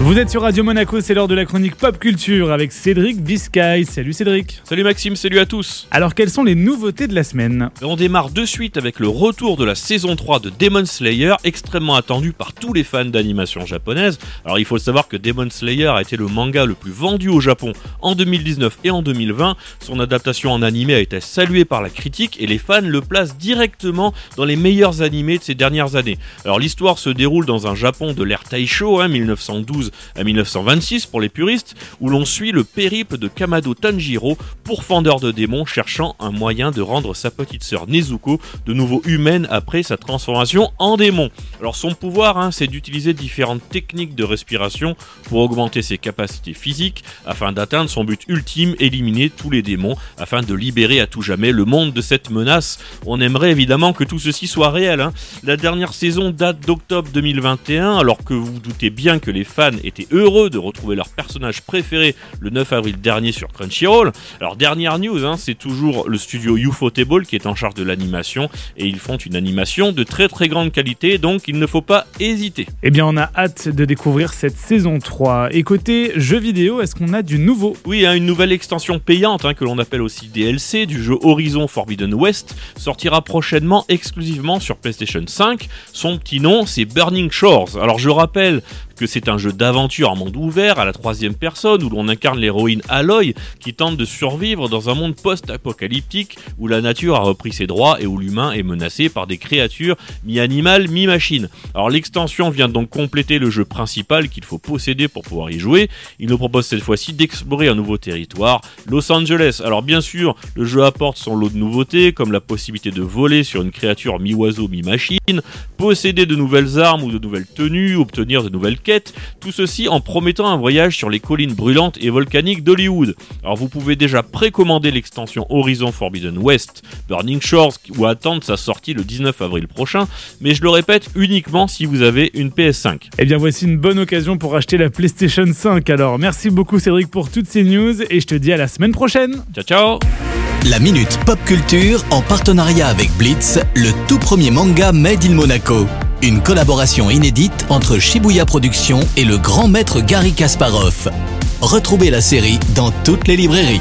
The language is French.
Vous êtes sur Radio Monaco, c'est l'heure de la chronique pop culture avec Cédric Biscay. Salut Cédric. Salut Maxime, salut à tous. Alors quelles sont les nouveautés de la semaine? On démarre de suite avec le retour de la saison 3 de Demon Slayer, extrêmement attendu par tous les fans d'animation japonaise. Alors il faut savoir que Demon Slayer a été le manga le plus vendu au Japon en 2019 et en 2020. Son adaptation en animé a été saluée par la critique et les fans le placent directement dans les meilleurs animés de ces dernières années. Alors l'histoire se déroule dans un Japon de l'ère Taisho, hein, 1912 à 1926 pour les puristes, où l'on suit le périple de Kamado Tanjiro, pourfendeur de démons cherchant un moyen de rendre sa petite sœur Nezuko de nouveau humaine après sa transformation en démon. Alors son pouvoir, hein, c'est d'utiliser différentes techniques de respiration pour augmenter ses capacités physiques afin d'atteindre son but ultime, éliminer tous les démons afin de libérer à tout jamais le monde de cette menace. On aimerait évidemment que tout ceci soit réel. Hein. La dernière saison date d'octobre 2021 alors que vous, vous doutez bien que les fans étaient heureux de retrouver leur personnage préféré le 9 avril dernier sur Crunchyroll. Alors dernière news, hein, c'est toujours le studio Ufotable qui est en charge de l'animation et ils font une animation de très très grande qualité donc il ne faut pas hésiter. Eh bien on a hâte de découvrir cette saison 3. Et côté jeux vidéo, est-ce qu'on a du nouveau? Oui, hein, une nouvelle extension payante hein, que l'on appelle aussi DLC du jeu Horizon Forbidden West sortira prochainement exclusivement sur PlayStation 5. Son petit nom c'est Burning Shores. Alors je rappelle que c'est un jeu d'aventure en monde ouvert à la troisième personne où l'on incarne l'héroïne Aloy qui tente de survivre dans un monde post-apocalyptique où la nature a repris ses droits et où l'humain est menacé par des créatures mi-animales, mi-machines. Alors l'extension vient donc compléter le jeu principal qu'il faut posséder pour pouvoir y jouer. Il nous propose cette fois-ci d'explorer un nouveau territoire, Los Angeles. Alors bien sûr, le jeu apporte son lot de nouveautés comme la possibilité de voler sur une créature mi-oiseau, mi-machine, posséder de nouvelles armes ou de nouvelles tenues, obtenir de nouvelles tout ceci en promettant un voyage sur les collines brûlantes et volcaniques d'Hollywood. Alors vous pouvez déjà précommander l'extension Horizon Forbidden West, Burning Shores ou attendre sa sortie le 19 avril prochain, mais je le répète uniquement si vous avez une PS5. Eh bien voici une bonne occasion pour acheter la PlayStation 5 alors. Merci beaucoup Cédric pour toutes ces news et je te dis à la semaine prochaine. Ciao ciao La Minute Pop Culture en partenariat avec Blitz, le tout premier manga Made in Monaco. Une collaboration inédite entre Shibuya Productions et le grand maître Gary Kasparov. Retrouvez la série dans toutes les librairies.